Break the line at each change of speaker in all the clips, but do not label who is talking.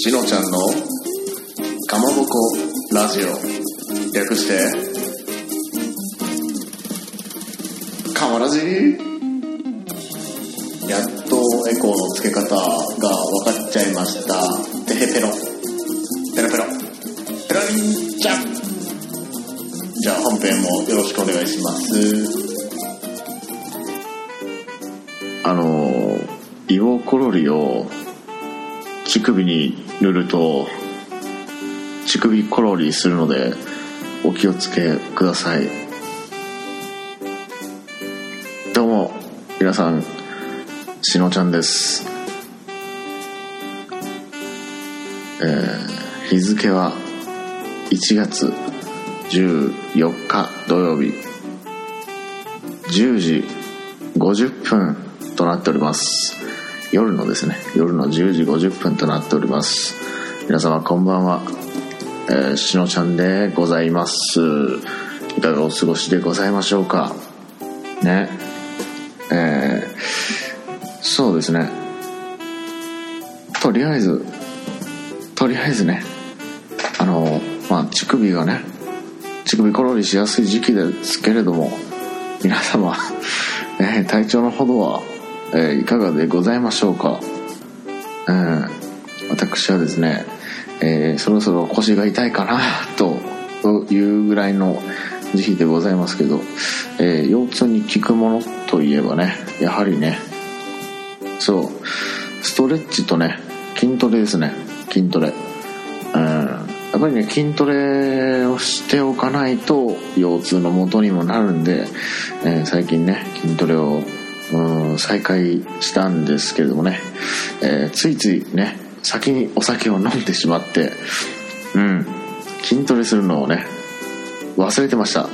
しのちゃんのかまぼこラジオ。略して。かまラジやっとエコーの付け方が分かっちゃいました。てへペロ。ペロペロ。ペロリンちゃんじゃあ本編もよろしくお願いします。首に塗ると乳首コロリするのでお気をつけください。どうも皆さんしのちゃんです。えー、日付は1月14日土曜日。10時50分となっております。夜のですね夜の10時50分となっております。皆様こんばんは、えー、しのちゃんでございます。いかがお過ごしでございましょうか。ね。えー、そうですね。とりあえずとりあえずねあのまあ乳首がね乳首コロリしやすい時期ですけれども皆様、えー、体調のほどはえー、いかがでございましょうか、うん、私はですね、えー、そろそろ腰が痛いかなというぐらいの時期でございますけど、えー、腰痛に効くものといえばねやはりねそうストレッチとね筋トレですね。筋トレ。うん。やっぱりね筋トレをしておかないと腰痛の元にもなるんで、えー、最近ね筋トレをうん再開したんですけれどもね、えー、ついついね先にお酒を飲んでしまってうん筋トレするのをね忘れてました。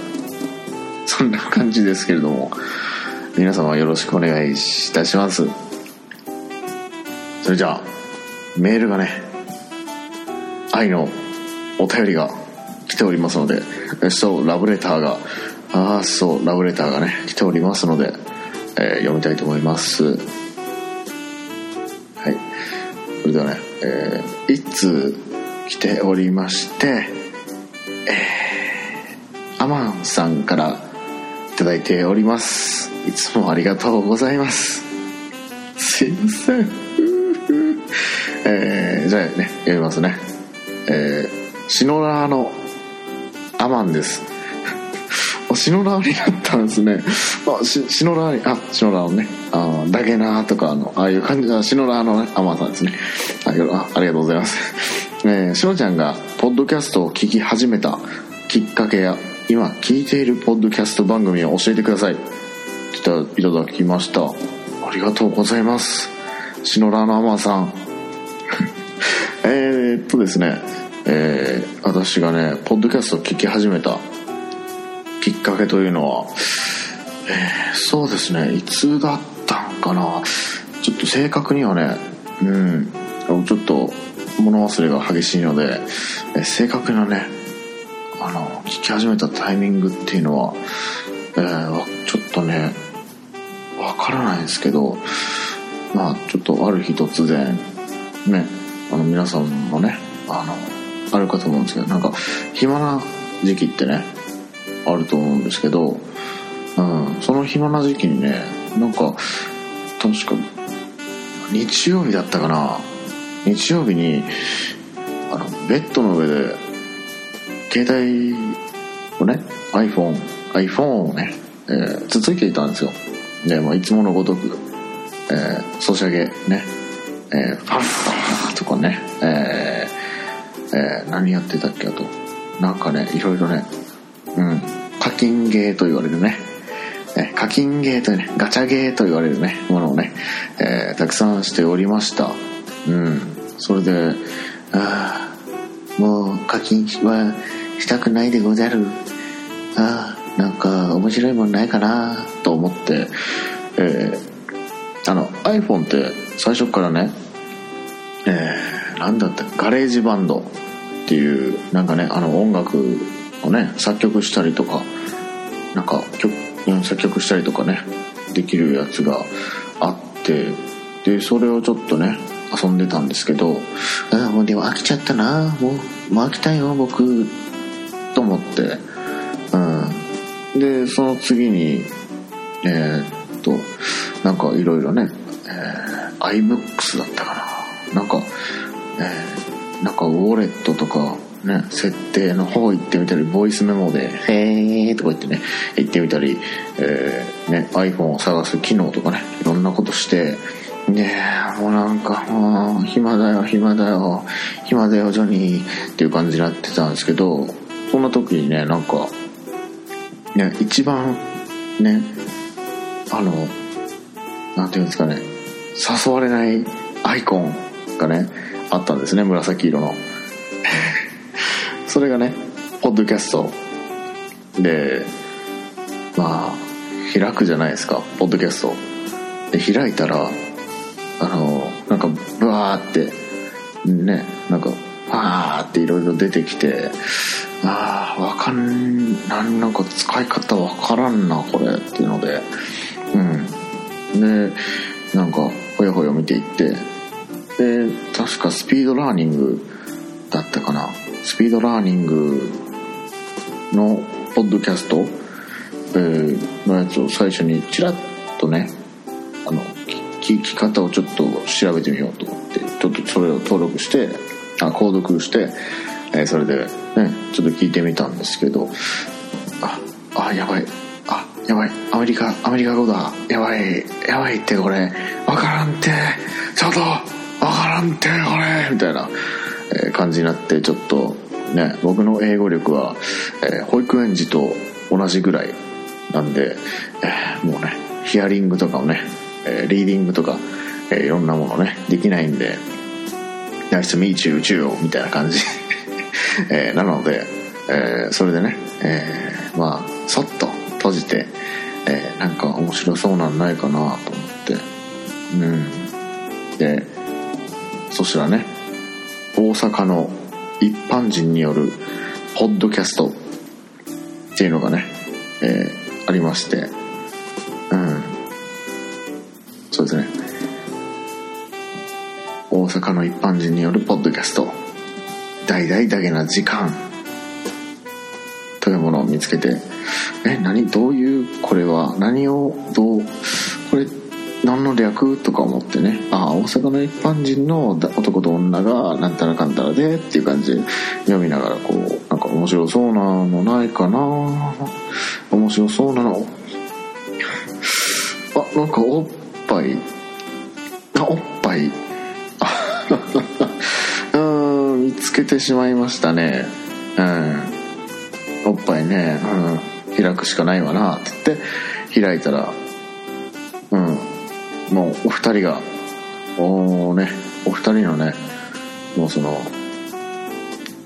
そんな感じですけれども。皆様よろしくお願いいたします。それじゃあメールがね愛のお便りが来ておりますのでそうラブレターがああそうラブレターがね来ておりますのでえー、読みたいと思います。はい。それではね、えー、一通来ておりましてえー、アマンさんから頂いております。いつもありがとうございます。すいません。えー、じゃあね読みますね。えー、シノラーのアマンです。シノラーになったんですね。あ、し、シノラーに、あ、シノラーのね、あダゲナーとか、あの、ああいう感じの、シノラーのね、アマさんですね。あありがとうございます。えー、しのちゃんが、ポッドキャストを聞き始めたきっかけや、今聞いているポッドキャスト番組を教えてください。いただきました。ありがとうございます。シノラーのアマさん。えっとですね、えー、私がね、ポッドキャストを聞き始めたきっかけというのは、えー、そうですね。いつだったんかな。ちょっと正確にはねうん。ちょっと物忘れが激しいので、えー、正確なねあの聞き始めたタイミングっていうのは、えー、ちょっとねわからないんですけどまあちょっとある日突然ねあの皆さんもねあのあるかと思うんですけどなんか暇な時期ってねあると思うんですけど、うん、その暇な時期にねなんか確か日曜日だったかな。日曜日にあのベッドの上で携帯をね iPhone iPhone をね、えー、つついていたんですよ。で、まあ、いつものごとく、えー、ソシャゲねえー、ファッファーとかね、えーえー、何やってたっけあと。なんかねいろいろねうん。課金ゲーと言われるね。え課金ゲーというねガチャゲーと言われるねものをね、えー、たくさんしておりました。うん。それでああもう課金はしたくないでござる。ああなんか面白いもんないかなと思ってえー、あの iPhone って最初からねえー、なんだったガレージバンドっていうなんかねあの音楽をね作曲したりとかなんか曲作曲したりとかねできるやつがあってでそれをちょっとね遊んでたんですけどあもうでも飽きちゃったなもうもう飽きたよ僕と思って。うん。でその次にえー、っとなんかいろいろね、えー、iBooks だったかな。なんか、えー、なんかウォレットとかね、設定の方行ってみたり、ボイスメモで、へーとか言ってね、言ってみたり、えー、ね、iPhone を探す機能とかね、いろんなことして、で、もうなんか、もう、暇だよ、暇だよ、暇だよ、ジョニーっていう感じになってたんですけど、そんな時にね、なんか、ね、一番、ね、あの、なんていうんですかね、誘われないアイコンがね、あったんですね、紫色の。それがね、ポッドキャストで、まあ、開くじゃないですか、ポッドキャスト。で、開いたら、あの、なんか、ブワーって、ね、なんか、わーっていろいろ出てきて、ああ、わかん、なんなんか使い方わからんな、これっていうので、うん。で、なんか、ほやほや見ていって、で、確かスピードラーニングだったかな？スピードラーニングのポッドキャスト、えー、のやつを最初にちらっとねあの聞き方をちょっと調べてみようと思ってちょっとそれを登録してあ購読して、えー、それでねちょっと聞いてみたんですけどああやばい。あやばい。アメリカアメリカ語だ。やばい。やばいってこれ。わからんって。ちょっとわからんってこれ。みたいな。え感じになってちょっとね僕の英語力は、え保育園児と同じぐらいなんで、えもうねヒアリングとかをね、えリーディングとか、えいろんなものねできないんで「ナイスミーチューチューみたいな感じ、えなので、えそれでね、えまあそっと閉じて、えなんか面白そうなんないかなと思ってうん。でそしたらね大阪の一般人によるポッドキャストっていうのがね、えー、ありまして、うん。そうですね。大阪の一般人によるポッドキャスト、大々だけな時間。というものを見つけて、え、何？どういう、これは、何を、どう、何の略？とか思ってね。ああ大阪の一般人の男と女がなんたらかんたらでっていう感じで読みながらこうなんか面白そうなのないかな。面白そうなの。あなんかおっぱい。あおっぱい。うん見つけてしまいましたね。うん。おっぱいね、うん、開くしかないわなって言って開いたらうん。もうお二人がおねお二人のねもうその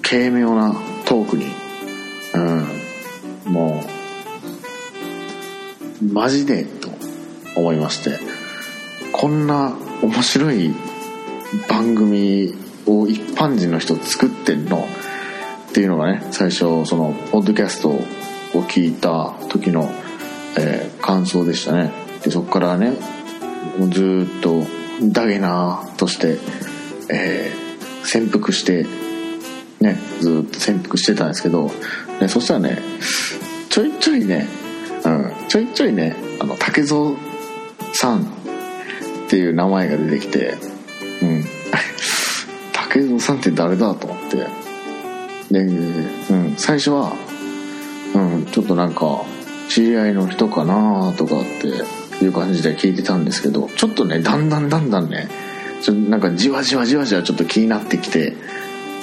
軽妙なトークにうんもうマジでと思いましてこんな面白い番組を一般人の人作ってんの？っていうのがね最初そのポッドキャストを聞いた時の、えー、感想でしたね。でそこからねずっとダゲナーとして、えー、潜伏してねずっと潜伏してたんですけど、ね、そしたらねちょいちょいね、うん、ちょいちょいねあの竹蔵さんっていう名前が出てきてうん。竹蔵さんって誰だと思って。で、うん、最初は、うん、ちょっとなんか知り合いの人かなとかっていう感じで聞いてたんですけどちょっとねだんだんだんだんねちょなんかじわじわじわじわちょっと気になってきて、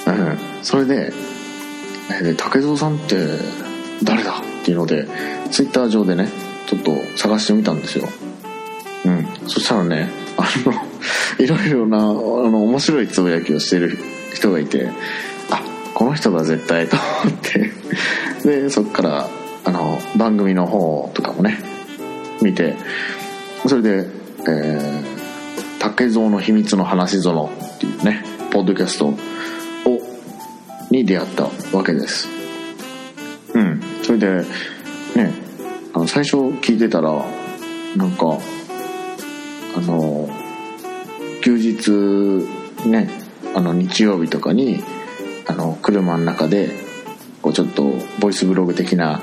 うん、それで「で竹蔵さんって誰だ?」っていうのでツイッター上でねちょっと探してみたんですよ。うん。そしたらねあの いろいろなあの面白いつぶやきをしてる人がいてあこの人だ絶対と思って。でそっからあの番組の方とかもね見てそれで、えー「竹蔵の秘密の話園」っていうねポッドキャストをに出会ったわけです。うん。それでねあの最初聞いてたらなんかあの休日ねあの日曜日とかにあの車の中でこうちょっとボイスブログ的な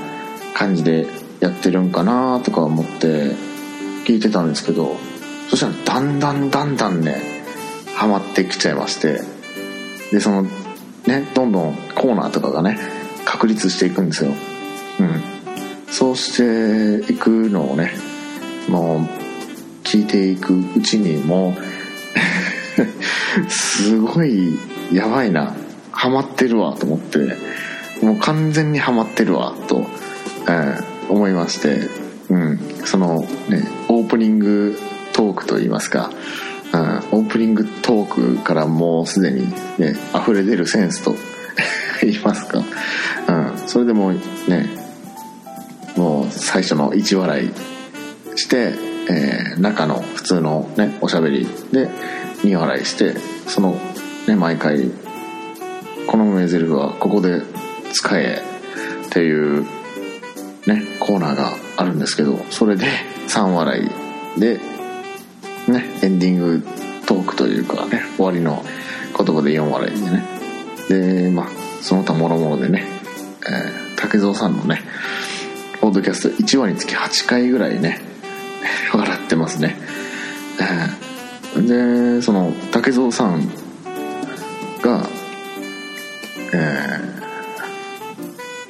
感じでやってるんかなとか思って聞いてたんですけどそしたらだんだんだんだんねハマってきちゃいましてでそのねどんどんコーナーとかがね確立していくんですよ。うん。そうしていくのをねもう聞いていくうちにもう すごいやばいな。ハマってるわと思ってもう完全にハマってるわと、えー思いまして、うん、そのねオープニングトークといいますか、うん、オープニングトークからもうすでにね溢れ出るセンスと 言いますか、うん、それでもうねもう最初の1笑いして、えー中の普通のねおしゃべりで2笑いしてそのね毎回この名台詞はここで使えっていうねコーナーがあるんですけどそれで 3笑いでねエンディングトークというかね終わりの言葉で4笑いでね。でまあその他もろもろでね、えー竹蔵さんのねポッドキャスト1話につき8回ぐらいね 笑ってますね、えーでその竹蔵さんがえ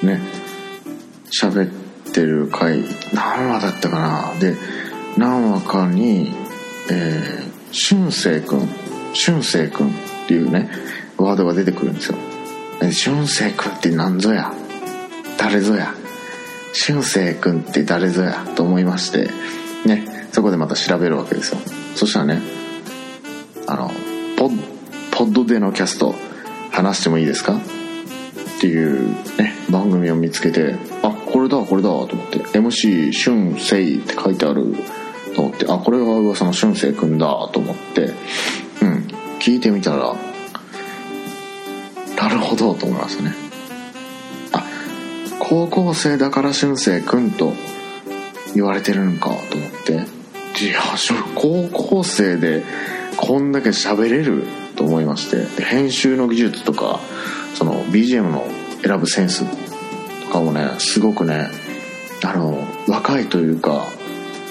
ーね喋っててる回何話だったかな？で何話かにえー、俊生くん俊生くんっていうねワードが出てくるんですよ。俊生くんって何ぞや？誰ぞや？俊生くんって誰ぞや？と思いましてねそこでまた調べるわけですよ。そしたらねあのポッポッドでのキャスト話してもいいですか？っていうね番組を見つけてこれだこれだと思って。MC 俊生って書いてあると思って。あこれが噂の俊生くんだと思って。うん。聞いてみたらなるほどと思いましたね。あ高校生だから俊生くんと言われてるのかと思って。いや高校生でこんだけ喋れると思いまして。編集の技術とかその BGM の選ぶセンスかもねすごくねあの若いというか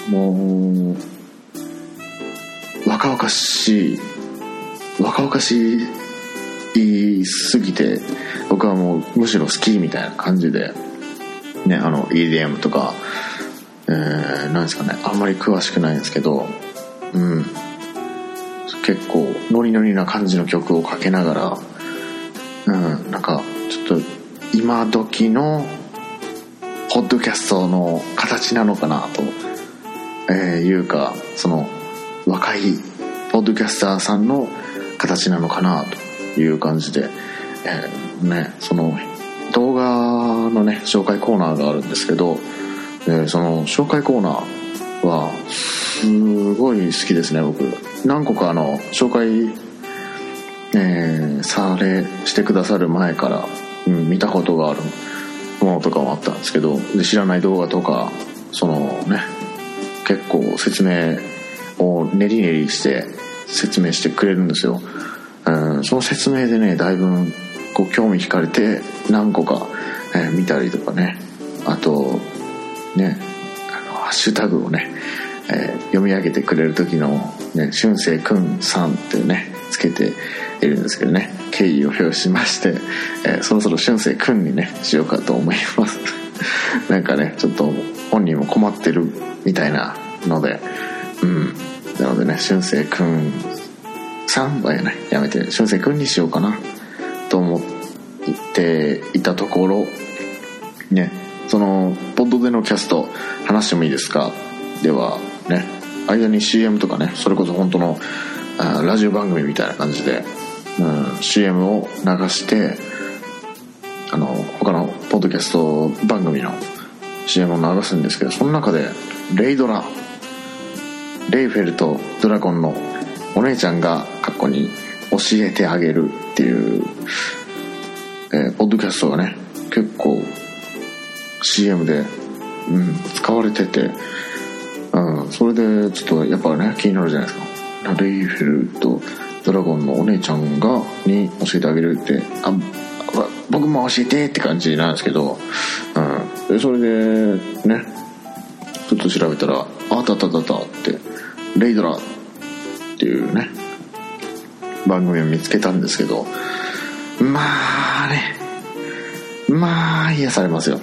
もう若々しい若々しいすぎて僕はもうむしろ好きみたいな感じでねあの EDM とかえー、なんですかねあんまり詳しくないんですけどうん。結構ノリノリな感じの曲をかけながらうんなんかちょっと今時のポッドキャストの形なのかなと、えーいうかその若いポッドキャスターさんの形なのかなという感じで、えーねその動画のね紹介コーナーがあるんですけど、えーその紹介コーナーはすごい好きですね僕。何個かあの紹介えーされしてくださる前から、うん、見たことがあるものとかもあったんですけどで知らない動画とかそのね結構説明を練り練りして説明してくれるんですよ、うん、その説明でねだいぶこう興味惹かれて何個か、えー見たりとかね。あとねあのハッシュタグをね、えー読み上げてくれる時のね「俊生くんさん」っていうねつけているんですけどね。敬意を表しまして、えーそろそろ俊生くんにねしようかと思います。なんかねちょっと本人も困ってるみたいなのでうん。なのでね俊生くんさんはねやめて俊生くんにしようかなと思っていたところねそのポッドでのキャスト話してもいいですか？ではね間に CM とかねそれこそ本当のラジオ番組みたいな感じで、うん、CM を流してあの他のポッドキャスト番組の CM を流すんですけどその中でレイドラレイフェルとドラゴンのお姉ちゃんが過去に教えてあげるっていう、えーポッドキャストがね結構 CM で、うん、使われてて、うん、それでちょっとやっぱね気になるじゃないですか。レイフェルとドラゴンのお姉ちゃんがに教えてあげるってあ僕も教えてって感じなんですけど、うん、でそれでねちょっと調べたら「あたたたた」って「レイドラ」っていうね番組を見つけたんですけどまあねまあ癒されますよ、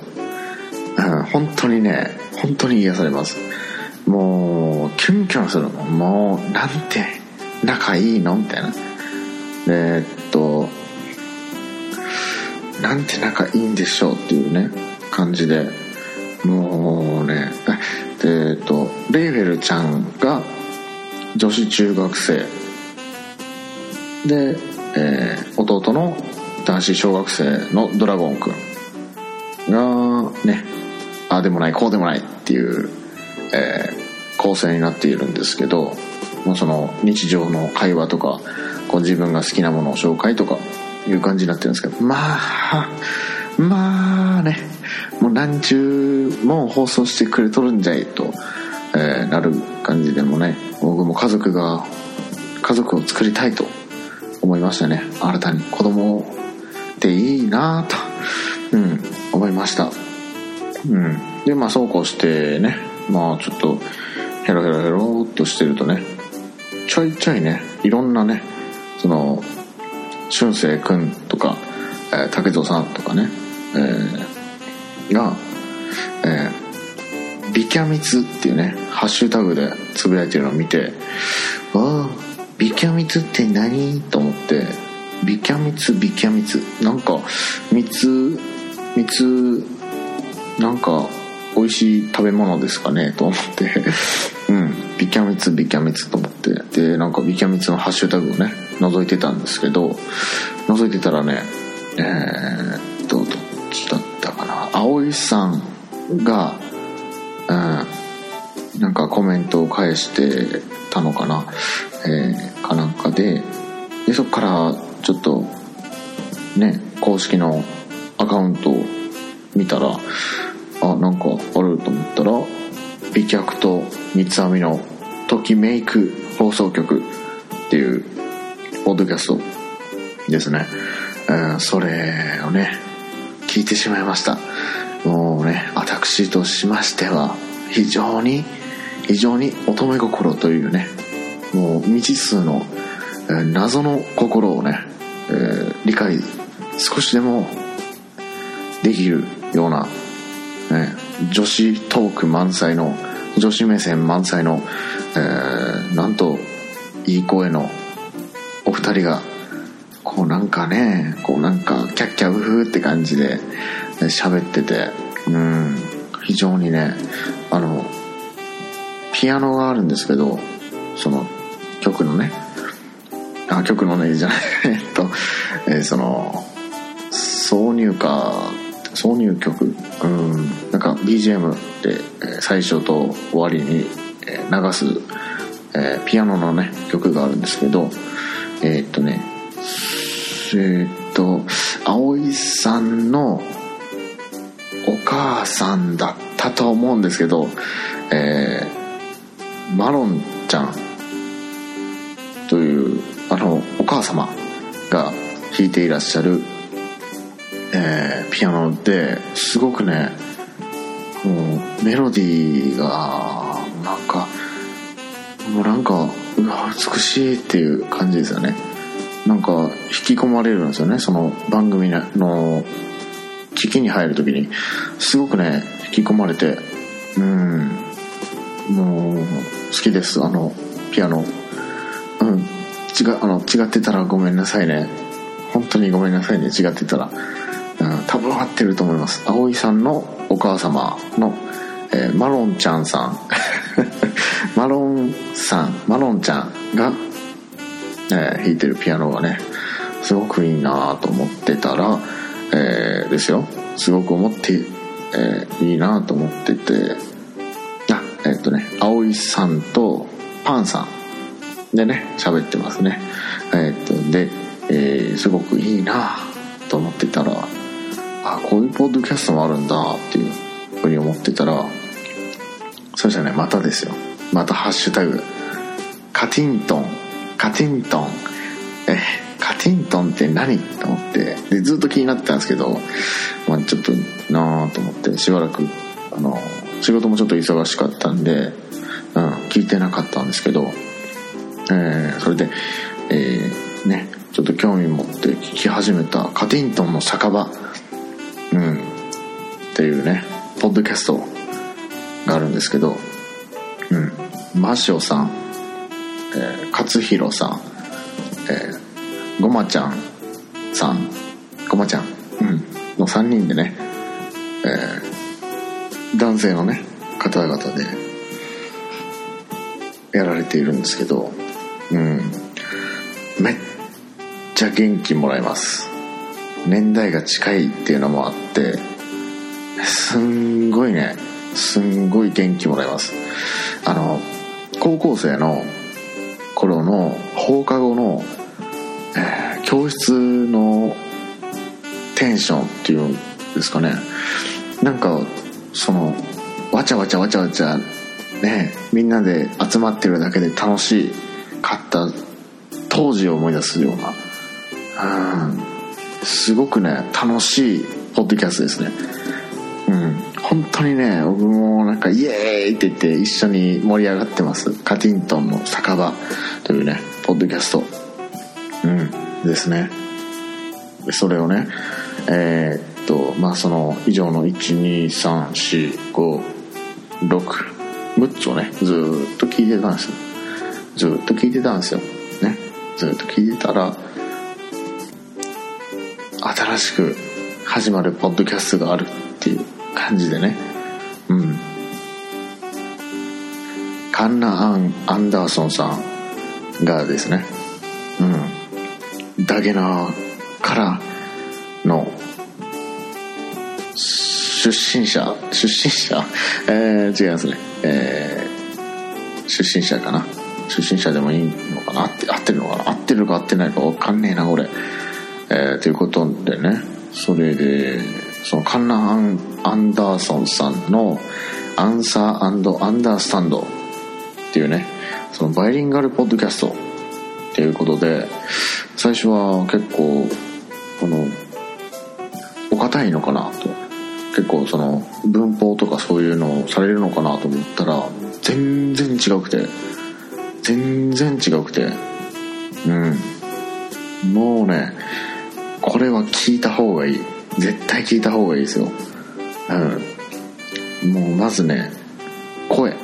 うん、本当にね本当に癒されます。もうキュンキュンするの。もうなんて仲いいの？みたいな。えー、っとなんて仲いいんでしょうっていうね感じで。もうねでえっとレイフェルちゃんが女子中学生。で、えー、弟の男子小学生のドラゴンくんがねああでもないこうでもないっていう、えー、構成になっているんですけどもうその日常の会話とかこう自分が好きなものを紹介とかいう感じになってるんですけどまあまあねもう何十も放送してくれとるんじゃいと、えー、なる感じでもね僕も家族が家族を作りたいと思いましたね。新たに子供っていいなと、うん、思いました。うん。でまあそうこうしてねまあちょっとヘロヘロヘロっとしてるとねちょいちょいねいろんなねその俊生君とか、えー、竹蔵さんとかね、えー、が、えー、ビキャミツっていうね、ハッシュタグでつぶやいてるのを見て、わあ、ビキャミツって何？と思って、ビキャミツ、ビキャミツ。なんか、蜜、蜜、なんか、美味しい食べ物ですかねと思って うん、ビキャミツ、ビキャミツと思って。で、なんかビキャミツのハッシュタグをね、覗いてたんですけど、覗いてたらね、えー、っと、どっちだったかな。葵さんが、うん、なんかコメントを返してたのかな。えー、かなんかで、で、そっからちょっと、ね、公式のアカウントを見たら、あ、なんかあると思ったら、美脚と三つ編みのときメイク放送局っていうポッドキャストですね。うん、それをね、聞いてしまいました。もうね、私としましては、非常に、非常に乙女心というね、もう未知数の、えー、謎の心をね、えー、理解少しでもできるような、ね、女子トーク満載の、女子目線満載の、えー、なんといい声のお二人がこうなんかねこうなんかキャッキャウフーって感じで喋っててうん非常にねあのピアノがあるんですけどその曲のねあ曲のねじゃない えっと、えー、その挿入歌挿入曲うん BGM で最初と終わりに流す、え、ピアノのね曲があるんですけどえー、っとねえー、っと葵さんのお母さんだったと思うんですけど、えー、マロンちゃんというあのお母様が弾いていらっしゃる、えー、ピアノですごくねうメロディーがなんかもうなんかうわ美しいっていう感じですよね。なんか引き込まれるんですよね。その番組の聞きに入る時に。すごくね引き込まれてうんもう好きです。あのピアノ。うん違あの違ってたらごめんなさいね。本当にごめんなさいね。違ってたら、多分合ってると思います。葵さんのお母様の、えー、マロンちゃんさん。マロンさんマロンちゃんがえー、弾いてるピアノがねすごくいいなと思ってたら、えー、ですよ。すごく思って、えー、いいなと思ってて。あえっとね葵さんとパンさん。でね喋ってますね。えっとで、えすごくいいなと思ってたらあこういうポッドキャストもあるんだっていうふうに思ってたらそしたらね。またですよ。またハッシュタグカティントンカティントン。えカティントンって何？と思って。でずっと気になってたんですけど、まあ、ちょっとなあと思ってしばらくあの仕事もちょっと忙しかったんで、うん、聞いてなかったんですけど、えー、それで、えー、ねちょっと興味持って聞き始めたカティントンの酒場、うん、っていうねポッドキャストがあるんですけど、うん、マシオさん、えー、勝弘さん、えー、ごまちゃんさんごまちゃん、うん、の3人でね、えー、男性のね方々でやられているんですけど、うん、めっちゃ元気もらえます。年代が近いっていうのもあってすんごいねすんごい元気もらえます。あの高校生の頃の放課後の、えー、教室のテンションっていうんですかね。なんかそのわちゃわちゃわちゃわちゃねみんなで集まってるだけで楽しかった当時を思い出すようなうん。すごくね楽しいポッドキャストですね。うん。本当にね僕もなんかイエーイって言って一緒に盛り上がってます。カティントンの酒場というねポッドキャスト。うん。ですね。それをねえー、っとまあその以上の1234566つをねずっと聞いてたんですよ。ずっと聞いてたんですよ。ね。ずっと聞いてたら新しく始まるポッドキャストがあるっていう感じでね。うん。カンナ・アン・アンダーソンさんがですね。うん。ダゲナーからの出身者。出身者？えー、違いますね。えー、出身者かな？出身者でもいいのかな？合ってるのかな？合ってるか合ってないか分かんねえなこれ。えー、ということでねそれでそのカンナ・アンアンダーソンさんの「アンサーアンダースタンド」っていうねそのバイリンガルポッドキャストっていうことで最初は結構このお堅いのかなと。結構その文法とかそういうのをされるのかなと思ったら全然違くて全然違くてうん。もうねこれは聞いた方がいい。絶対聞いた方がいいですよ。うん。もうまずね声。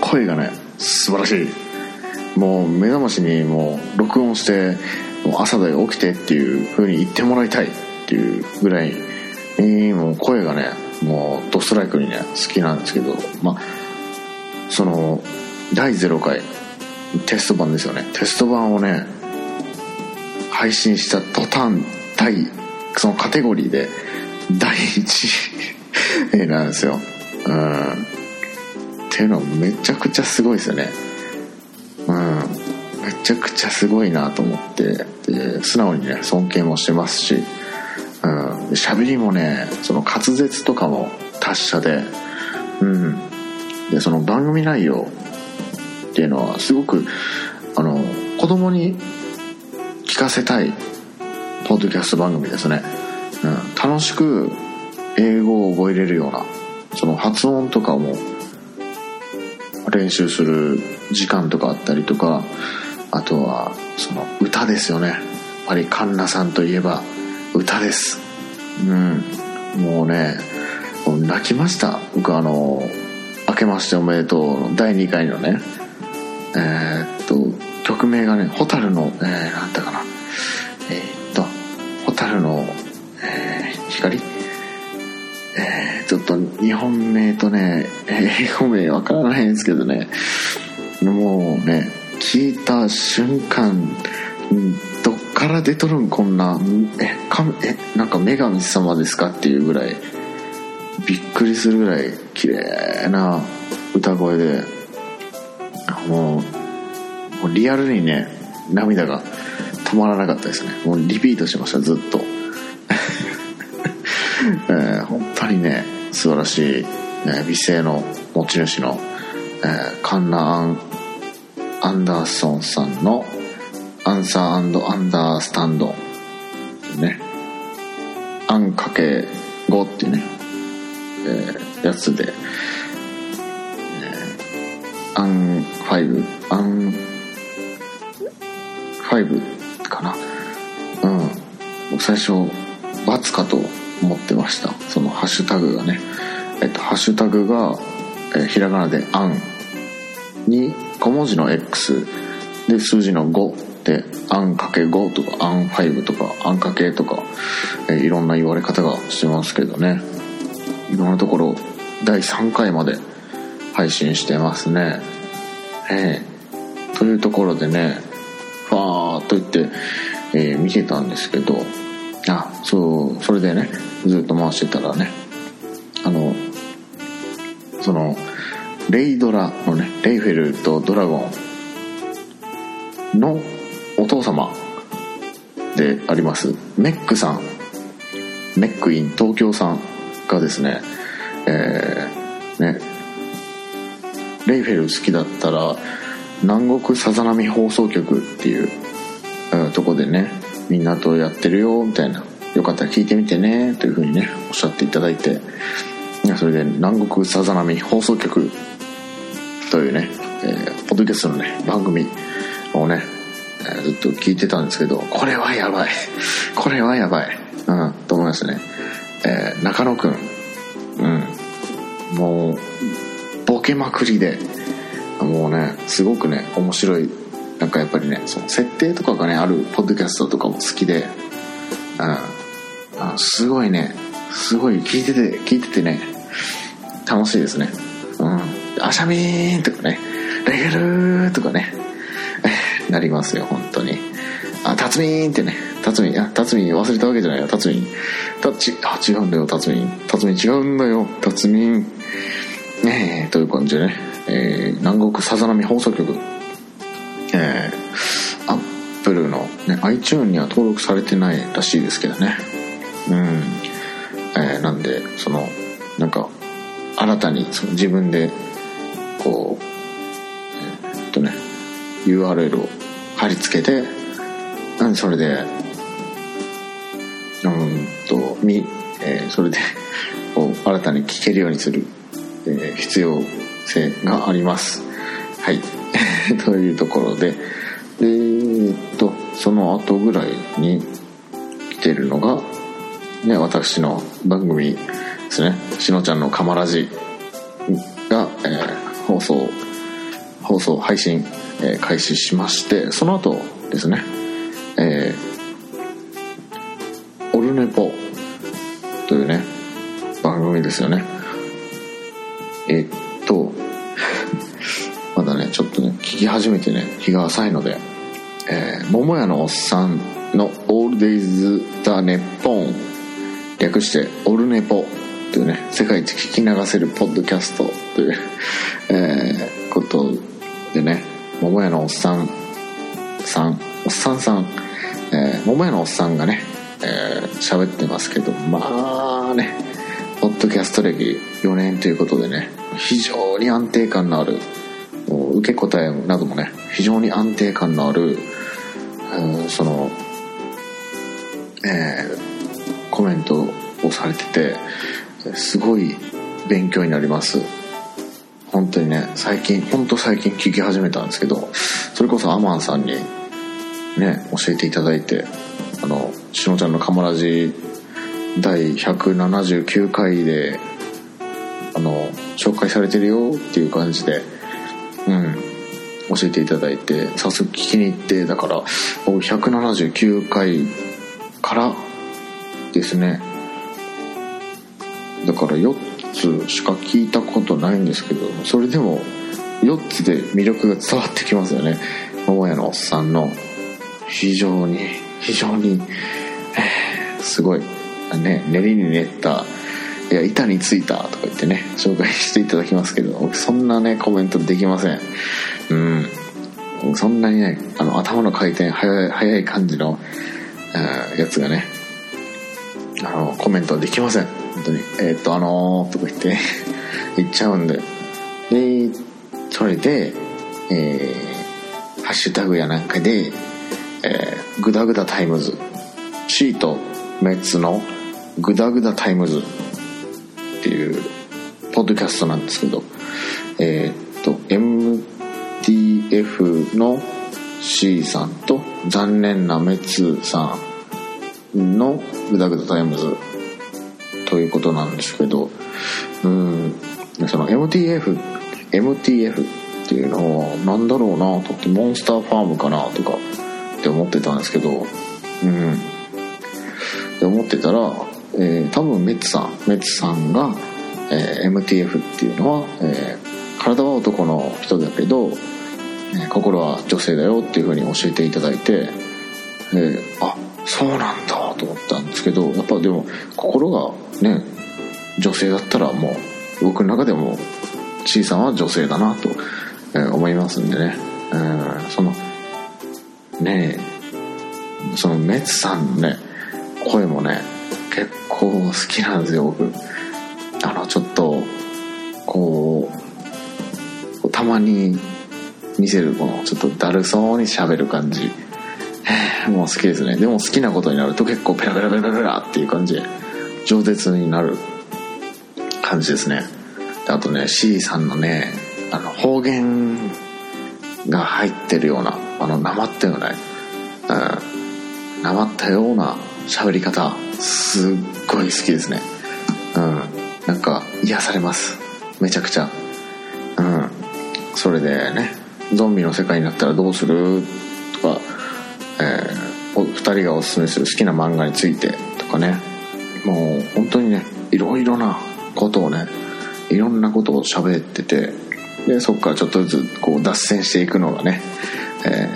声がね素晴らしい。もう目覚ましにもう録音してもう朝で起きてっていう風に言ってもらいたいっていうぐらい、えー、もう声がねもうドストライクにね好きなんですけど。まあその第0回テスト版ですよね。テスト版をね配信した途端第そのカテゴリーで第1位なんですよ。うん。っていうのはめちゃくちゃすごいですよね。うん。めちゃくちゃすごいなと思って。で素直にね尊敬もしてますしうん。喋りもねその滑舌とかも達者でうん。でその番組内容っていうのはすごくあの子供に聞かせたいポッドキャスト番組ですね、うん、楽しく英語を覚えれるようなその発音とかも練習する時間とかあったりとかあとはその歌ですよね。やっぱりカンナさんといえば歌です。うん。もうね泣きました。僕あの「明けましておめでとう」の第2回のねえー、っと曲名がね「蛍の」えー、なんだかな。えー、っと「蛍の、えー、光」えー、ちょっと日本名とね英語名わからないんですけどね。もうね聞いた瞬間どっから出とるんこんなえかえなんか女神様ですかっていうぐらいびっくりするぐらい綺麗な歌声で。もうもうリアルにね涙が止まらなかったですね。もうリピートしましたずっと、えー、本当にね素晴らしい、え美声の持ち主の、えー、カンナ・アンアンダーソンさんの「アンサーアンダースタンドね。アンかけ5っていうね、えー、やつで、えー、アン5アン5かな？うん。最初×かと思ってました。そのハッシュタグがね。えっとハッシュタグが、えー、ひらがなで「アン」に小文字の X で数字の5で「あんかけ5」とか「あん5」とか「あんかけ」とか、え、いろんな言われ方がしますけどね。いろんなところ第3回まで配信してますね。えー、というところでねファーっと言って、えー、見てたんですけどあそうそれでねずっと回してたらねあのそのレイドラのねレイフェルとドラゴンのお父様でありますメックさん。メックイン東京さんがですねえー、ねレイフェル好きだったら南国さざ波放送局っていう、とこでねみんなとやってるよみたいなよかったら聞いてみてねというふうにねおっしゃっていただいてそれで南国さざ波放送局というね、え、ポッドキャストのね、番組をね、えー、ずっと聞いてたんですけど、これはやばい。これはやばい。うん、と思いますね。えー、中野くん。うん。もう、ボケまくりで、もうね、すごくね、面白い。なんかやっぱりね、その設定とかがね、あるポッドキャストとかも好きで、うん。あすごいね、すごい聞いてて、聞いててね、楽しいですね。うん。あしゃみーんとかね、レゲルーとかね、なりますよ、本当に。あ、たつみーんってね、たつみん、あ、たつみん忘れたわけじゃないよ、たつみん。たち、あ、違うんだよ、たつみん。たつみん違うんだよ、たつみん。ねえ、という感じでね、えー、南国さざ波放送局、えー、アップルのね、iTune には登録されてないらしいですけどね。うん。えー、なんで、その、なんか、新たにその自分でこうえっとね URL を貼り付けてなんでそれでうんとみ、えー、それでこう新たに聞けるようにする、えー、必要性があります。はい。というところで。え、っとその後ぐらいに来てるのがね私の番組ですね。しのちゃんのカマラジが、えー放送放送配信、えー、開始しましてその後ですねえー、オルネポというね番組ですよね。え、っと まだねちょっとね聞き始めてね日が浅いのでえー、桃屋のおっさんの「オールデイズ・ザ・ネッポン」略して「オルネポ」というね世界一聞き流せるポッドキャストという えー、ことでね桃屋のおっさんさんおっさんさん、えー、桃屋のおっさんがねえー、喋ってますけどまあねポッドキャスト歴4年ということでね非常に安定感のある受け答えなどもね非常に安定感のある、えー、その、えー、コメントをされててすごい勉強になります。本当にね最近本当最近聞き始めたんですけどそれこそアマンさんにね教えていただいてあのしのちゃんのカモラジ第179回であの紹介されてるよっていう感じでうん教えていただいて早速聞きに行ってだから179回からですね。だから4つしか聞いたことないんですけどそれでも4つで魅力が伝わってきますよね。桃屋のおっさんの非常に非常に、すごいね練りに練ったいや板についたとか言ってね紹介していただきますけどそんなねコメントできません。うん。そんなにねあの頭の回転早い早い感じのやつがねあのコメントできません。本当に。えー、っとあのー、とか言って 言っちゃうんで。でそれでえー、ハッシュタグやなんかでえー、グダグダタイムズシートメッツのグダグダタイムズっていうポッドキャストなんですけどえー、っと MTF の C さんと残念なメツさんのグダグダタイムズということなんですけどうんその MTF MTF っていうのは何だろうなとってモンスターファームかなとかって思ってたんですけどうん。って思ってたら、えー、多分メッツさんメッツさんが、えー、MTF っていうのは、えー、体は男の人だけど、え心は女性だよっていう風に教えていただいて、えー、あそうなんだと思ったんですけどやっぱでも心がね女性だったらもう僕の中でも C さんは女性だなと、え、思いますんでね、えー、そのねそのメッツさんのね声もね構好きなんですよ僕。あのちょっとこうたまに見せるこのちょっとだるそうに喋る感じ。もう好きですね。でも好きなことになると結構ペラペラペラペラっていう感じ。で饒舌になる感じですね。あとね C さんのねあの方言が入ってるようなあのなまったようなうん。なまったような喋り方。すっごい好きですね。うん。なんか癒されます。めちゃくちゃ。うん。それでねゾンビの世界になったらどうする？とかえー、2人がおすすめする好きな漫画について？とかね。もう本当にねいろいろなことをねいろんなことを喋っててでそっからちょっとずつこう脱線していくのがね、え、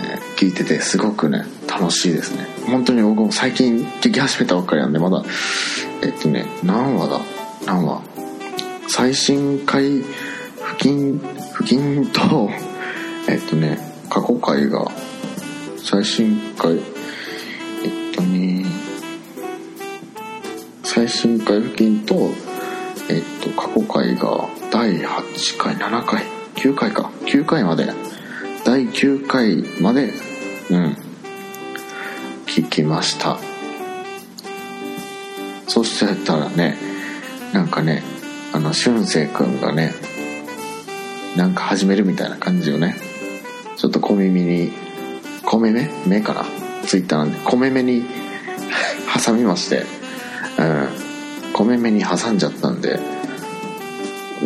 聞いててすごくね楽しいですね。本当に僕も最近聞き始めたばっかりなんでまだえっとね何話だ？何話？最新回付近付近と えっとね過去回が最新回えっとね最新回付近とえっと過去回が第8回7回？9回か。9回まで。第9回までうん。聞きました。そしたらねなんかねあの俊く君がねなんか始めるみたいな感じをね。ちょっと小耳に米目目かな？ツイッターなんで米目に 挟みまして。うん。米目に挟んじゃったんで。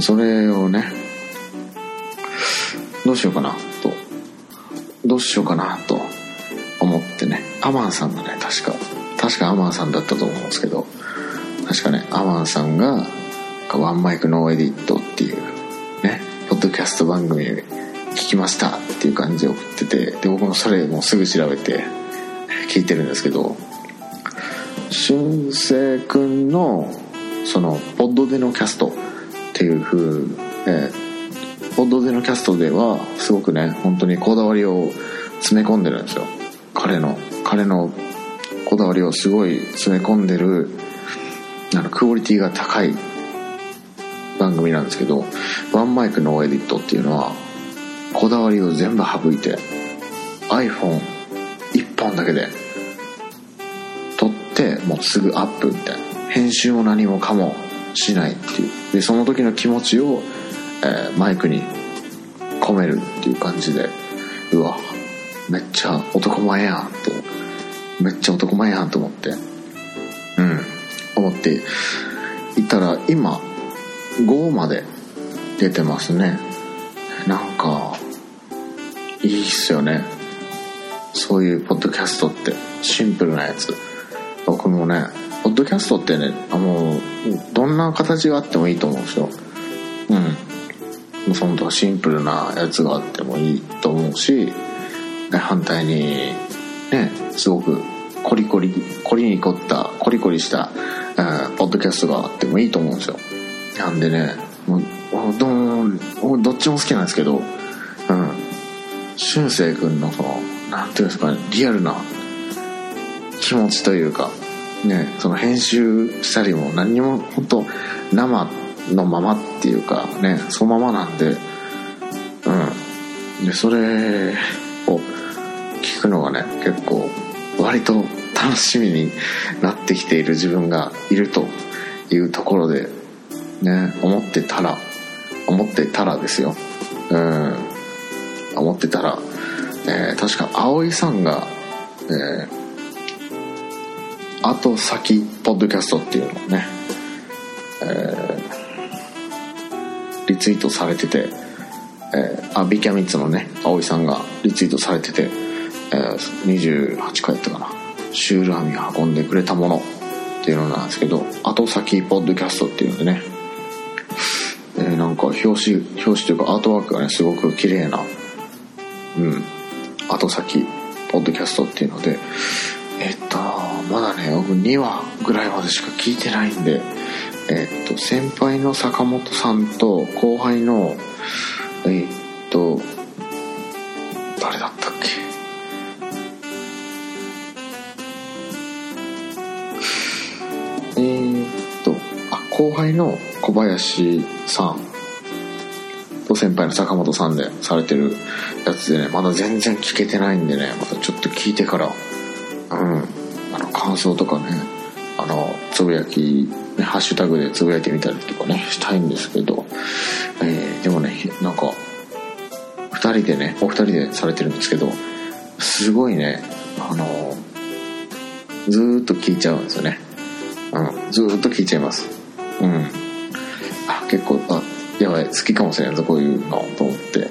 それをねどうしようかなと。どうしようかなと。思ってね。アマンさんがね確か。確かアマンさんだったと思うんですけど。確かねアマンさんがワンマイクノーエディットっていうねポッドキャスト番組聞きましたっていう感じで送っててで僕もそれもすぐ調べて聞いてるんですけど俊く君のそのポッドでのキャストっていう風、えー、ポッドでのキャストではすごくね本当にこだわりを詰め込んでるんですよ。彼の彼のこだわりをすごい詰め込んでるあのクオリティが高い番組なんですけどワンマイクノーエディットっていうのはこだわりを全部省いて iPhone1 本だけで撮ってもうすぐアップみたいな。編集も何もかもしないっていう。でその時の気持ちを、えー、マイクに込めるっていう感じでうわめっちゃ男前やんとめっちゃ男前やんと思って。うん。思っていたら今5まで出てますね。なんかいいっすよね。そういうポッドキャストって。シンプルなやつ。僕もねポッドキャストってねあのどんな形があってもいいと思うんですよ。うん。そのシンプルなやつがあってもいいと思うし反対にねすごくコリコリコリに凝ったコリコリした、えー、ポッドキャストがあってもいいと思うんですよ。なんでねもうどどっちも好きなんですけどうん俊く君のその何ていうんですかねリアルな気持ちというかねその編集したりも何にも本当生のままっていうかねそのままなんでうん。でそれを聞くのがね結構割と楽しみになってきている自分がいるというところでね思ってたら思ってたらですよ。うん。思ってたら、えー、確か葵さんが、えー、後先ポッドキャストっていうのをね、えー、リツイートされてて、えー、あビキャミッツのね葵さんがリツイートされてて、えー、28回やったかな。シュールアミが運んでくれたものっていうのなんですけど後先ポッドキャストっていうのでね。えー、なんか表紙表紙というかアートワークがねすごく綺麗なうん後先ポッドキャストっていうのでえっとまだね僕2話ぐらいまでしか聞いてないんでえっと先輩の坂本さんと後輩のえっと後輩の小林さんと先輩の坂本さんでされてるやつでねまだ全然聞けてないんでねまたちょっと聞いてからうんあの感想とかねあのつぶやき、ハッシュタグでつぶやいてみたりとかねしたいんですけど、えー、でもねなんか2人でねお二人でされてるんですけどすごいねあのずっと聞いちゃうんですよね。うんずっと聞いちゃいます。うん。あ結構あやばい好きかもしれないぞこういうのと思って。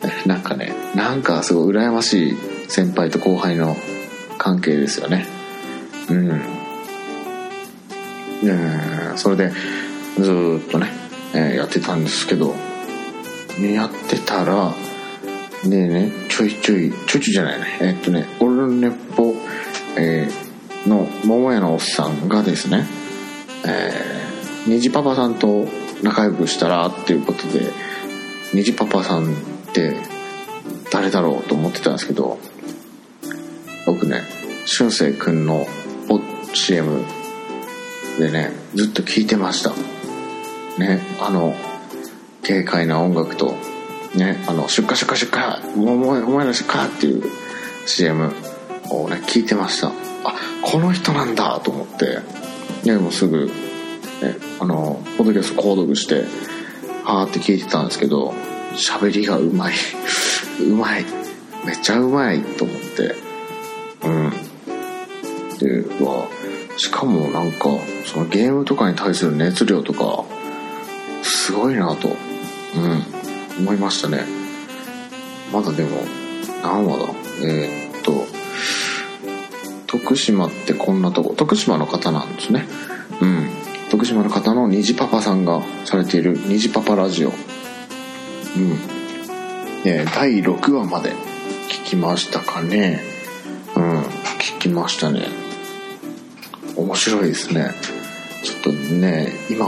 なんかねなんかすごい羨ましい先輩と後輩の関係ですよね。うん。うんそれでずっとね、え、やってたんですけどねやってたらでねちょいちょいちょいちょいじゃないね。え、っとねオルネポ、えー、の桃屋のおっさんがですねえー、虹パパさんと仲良くしたらっていうことで虹パパさんって誰だろうと思ってたんですけど僕ね俊く君の CM でねずっと聴いてました。ねあの軽快な音楽とねあの出荷出荷出荷お前お前の出荷っていう CM をね聞いてました。あこの人なんだと思ってでもすぐね、あの、ポッドキャスト購読して、はーって聞いてたんですけど、喋りがうまい。うまい。めっちゃうまいと思って。うん。で、は、しかもなんか、そのゲームとかに対する熱量とか、すごいなと、うん、思いましたね。まだでも、何話だ？えー、っと、徳島ってこんなとこ、徳島の方なんですね。うん。徳島の方の虹パパさんがされている虹パパラジオ。うん。え第6話まで聞きましたかね。うん、聞きましたね。面白いですね。ちょっとね、今、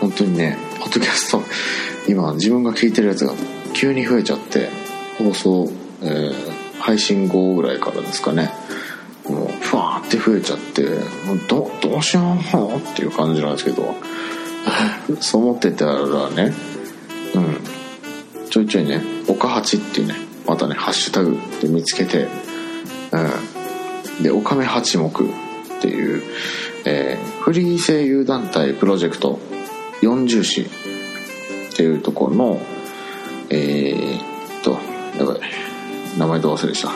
本当にね、ポッドキャスト、今自分が聞いてるやつが急に増えちゃって、放送、えー、配信後ぐらいからですかね。ふわーって増えちゃってもうどどうしようっていう感じなんですけど。そう思ってたらねうん。ちょいちょいね「岡八」っていうねまたねハッシュタグで見つけてうん。で「おかめ八目」っていう、えー、フリー声優団体プロジェクト40市っていうところのえー、っとやばい名前どう忘れした、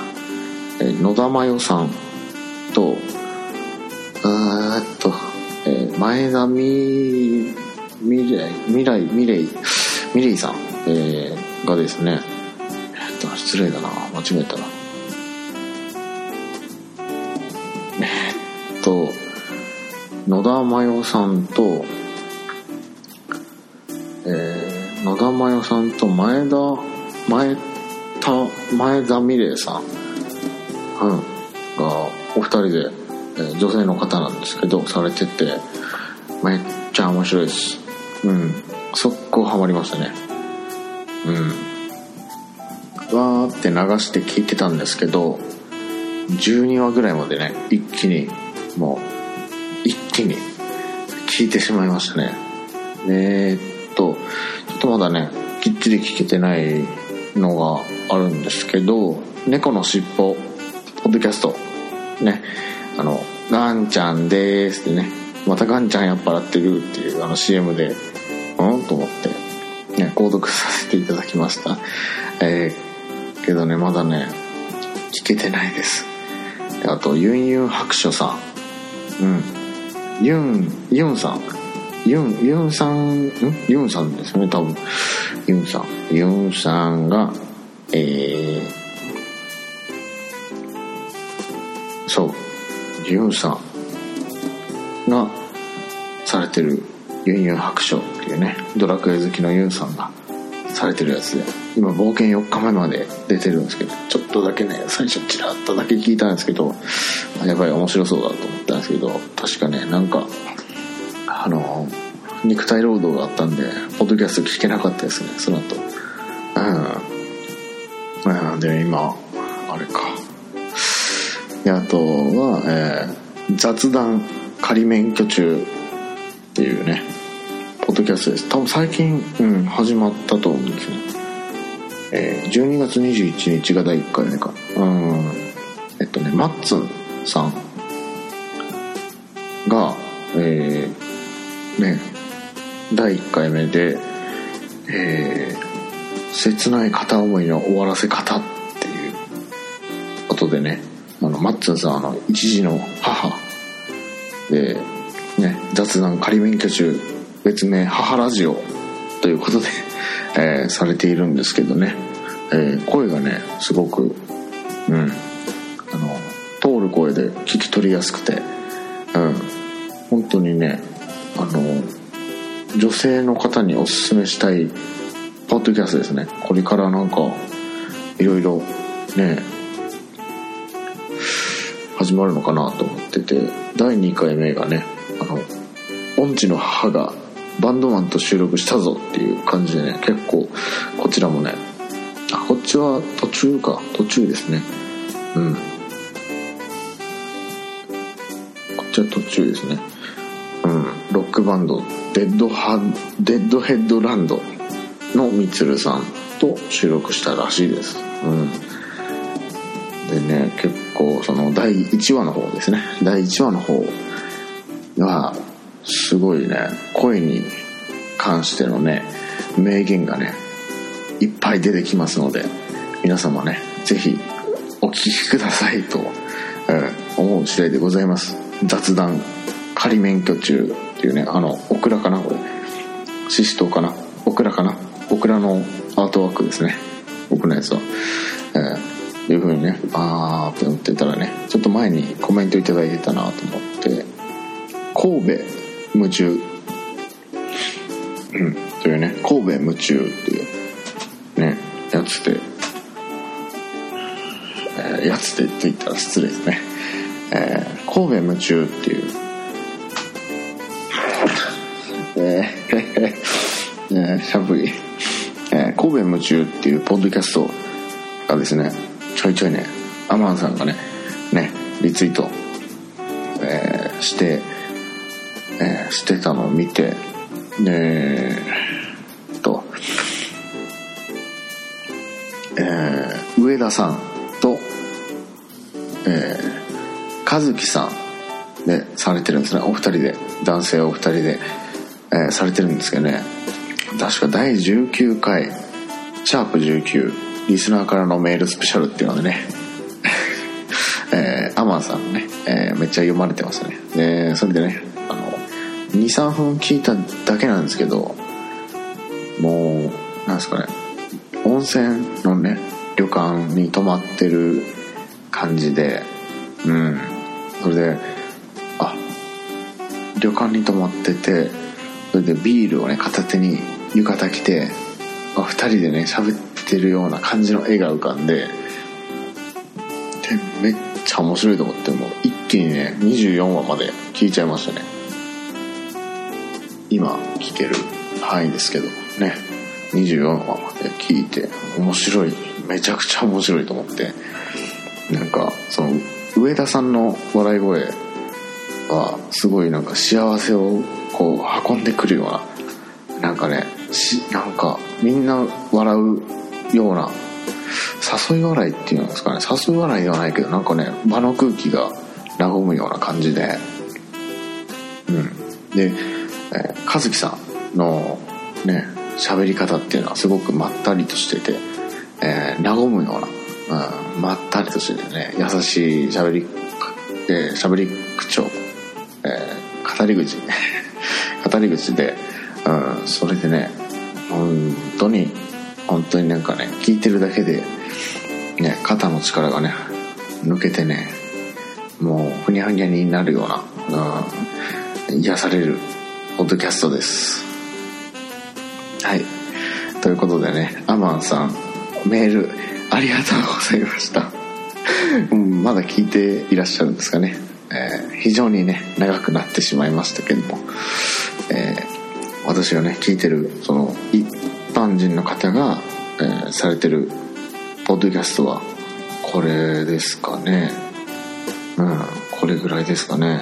えー、野田真代さん。と、あーっと、えー、前田み、未来、未来、未来、未来さん、えー、がですね、えっと、失礼だな、間違えたな。えっと、野田真代さんと、えー、野田真代さんと前田、前田、前田美玲さん、うん、が、お二人で、えー、女性の方なんですけどされててめっちゃ面白いです。うん。速攻ハマりましたね。うん。わーって流して聞いてたんですけど12話ぐらいまでね一気にもう一気に聞いてしまいましたね。えー、っとちょっとまだねきっちり聞けてないのがあるんですけど「猫のしっぽ」ポッドキャスト。ね。あの「ガンちゃんでーす」ってね。またガンちゃんやっぱらってるっていうあの CM でうん？と思って、ね、購読させていただきました。えー、けどねまだね聞けてないです。あとユンユン白書さん。うん。ユンユンさん。ユンユンさんん？ユンさんですね多分。ユンさん。ユンさんがえー、ユンさんがされてるユンユン白書っていうねドラクエ好きのユンさんがされてるやつで今冒険4日目まで出てるんですけどちょっとだけね最初チラッとだけ聞いたんですけどやっぱり面白そうだと思ったんですけど確かねなんかあの肉体労働があったんでポッドキャスト聞けなかったですねその後。うん。うん。で今あれか。であとは、えー雑談仮免許中っていうねポッドキャストです。多分最近、うん、始まったと思うんですね。えー12月21日が第1回目か。うん。えっとねマッツンさんがえーね第1回目でえー切ない片思いの終わらせ方っていうことでねあのマッツンさんあの一児の母でね雑談仮免許中別名母ラジオということで、えーされているんですけどね、えー声がねすごくうん。あの通る声で聞き取りやすくてうん。本当にねあの女性の方におすすめしたいポッドキャストですね。これからなんかいろいろね始まるのかなと思ってて第2回目がねあの音痴の母がバンドマンと収録したぞっていう感じでね結構こちらもねあこっちは途中か。途中ですね。うん。こっちは途中ですね。うん。ロックバンドデッドハデッドヘッドランドのみつるさんと収録したらしいです。うん。でね結構その第1話の方ですね。第1話の方がすごいね声に関してのね名言がねいっぱい出てきますので皆様ね是非お聞きくださいと、えー思う次第でございます。雑談仮免許中っていうねあのオクラかなこれ。シシトウかなオクラかなオクラのアートワークですね。僕のやつは、えーいう風にねあーって思ってたらねちょっと前にコメントいただいてたなと思って神戸夢中。うんというね神戸夢中っていうねやつで、えーやつでって言ったら失礼ですね、えー神戸夢中っていうえーえーしゃぶり、えー神戸夢中っていうポッドキャストがですねちょいちょいねアマンさんがねねリツイート、えーして、えーしてたのを見てでえとえー上田さんとえー和樹さんでされてるんですね。お二人で男性お二人で、えーされてるんですけどね。確か第19回シャープ19リスナーからのメールスペシャルっていうのでね。えーアマンさんのね、えーめっちゃ読まれてましたね。でそれでねあの23分聞いただけなんですけどもうなんですかね温泉のね旅館に泊まってる感じでうん。それであ旅館に泊まっててそれでビールをね片手に浴衣着てあ2人でね喋ってるような感じの絵が浮かんででめっちゃ面白いと思ってもう一気にね24話まで聞いちゃいましたね。今聞ける範囲ですけどね。24話まで聞いて面白いめちゃくちゃ面白いと思ってなんかその上田さんの笑い声はすごいなんか幸せをこう運んでくるようななんかねしなんかみんな笑うような誘い笑いっていうんですかね。誘い笑いではないけどなんかね場の空気が和むような感じで。うん。で、えー、和樹さんのね喋り方っていうのはすごくまったりとしてて、えー、和むような、うん、まったりとしててね優しい喋りえー、喋り口調、えー、語り口 語り口で、うん、それでね本当に本当になんかね聞いてるだけでね肩の力がね抜けてねもうふにゃふにゃになるような、うん、癒されるポッドキャストです。はい。ということでねアマンさんメールありがとうございました。うんまだ聞いていらっしゃるんですかね、えー、非常にね長くなってしまいましたけども、えー、私がね聞いてるその般人の方が、えー、されてるポッドキャストはこれですかね。うんこれぐらいですかね。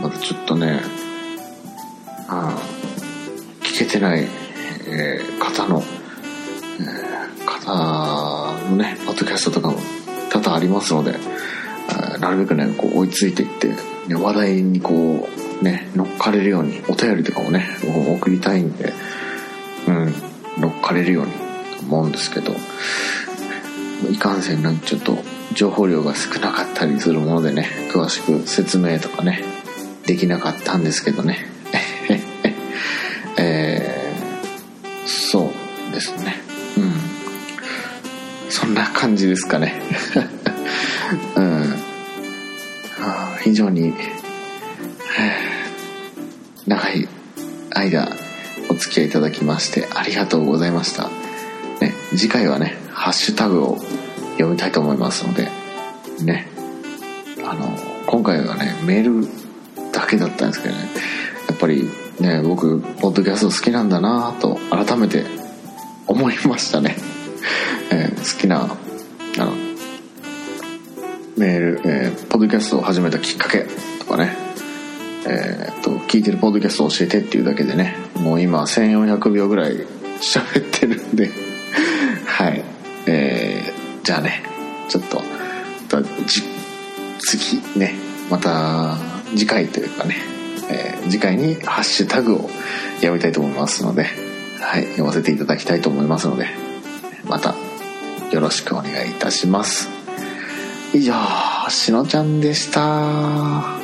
まだちょっとねあ聞けてない、えー、方の、えー、方のねポッドキャストとかも多々ありますので、なるべくね、こう追いついていって、ね、話題にこう、ね、乗っかれるように、お便りとかもね、送りたいんで、うん、乗っかれるように思うんですけど、いかんせんなんかちょっと情報量が少なかったりするものでね、詳しく説明とかね、できなかったんですけどね。えー、そうですね。うん。そんな感じですかね。うん。非常に、長い間き合いいただきましてありがとうございました。ね、次回はね、ハッシュタグを読みたいと思いますので、ね、あの、今回はね、メールだけだったんですけどね、やっぱりね、僕、ポッドキャスト好きなんだなと改めて思いましたね。えー、好きな、あの、メール、えー、ポッドキャストを始めたきっかけとかね、えー、っと、聞いてるポッドキャストを教えてっていうだけでね、もう今1400秒ぐらい喋ってるんで はい。えー、じゃあね、ちょっと、次ね、また次回というかね、えー、次回にハッシュタグをやめたいと思いますので、はい、読ませていただきたいと思いますので、またよろしくお願いいたします。以上、しのちゃんでした。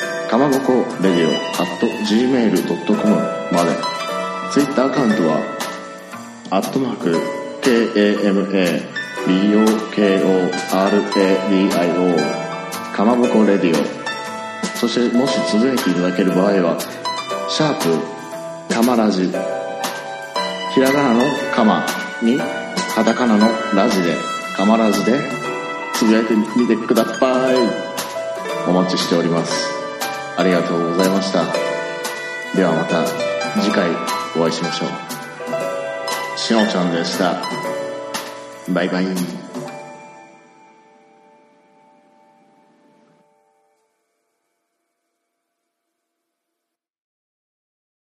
かまぼこレディオアット gmail.com までツイッターアカウントはアットマーク KAMABOKORADIO かまぼこレディオ。そしてもし続いていただける場合はシャープカマラジ。ひらがなのカマにカタカナのラジでカマラジでつぶやいてみてください。お待ちしております。ありがとうございました。ではまた次回お会いしましょう。しのちゃんでした。バイバイ。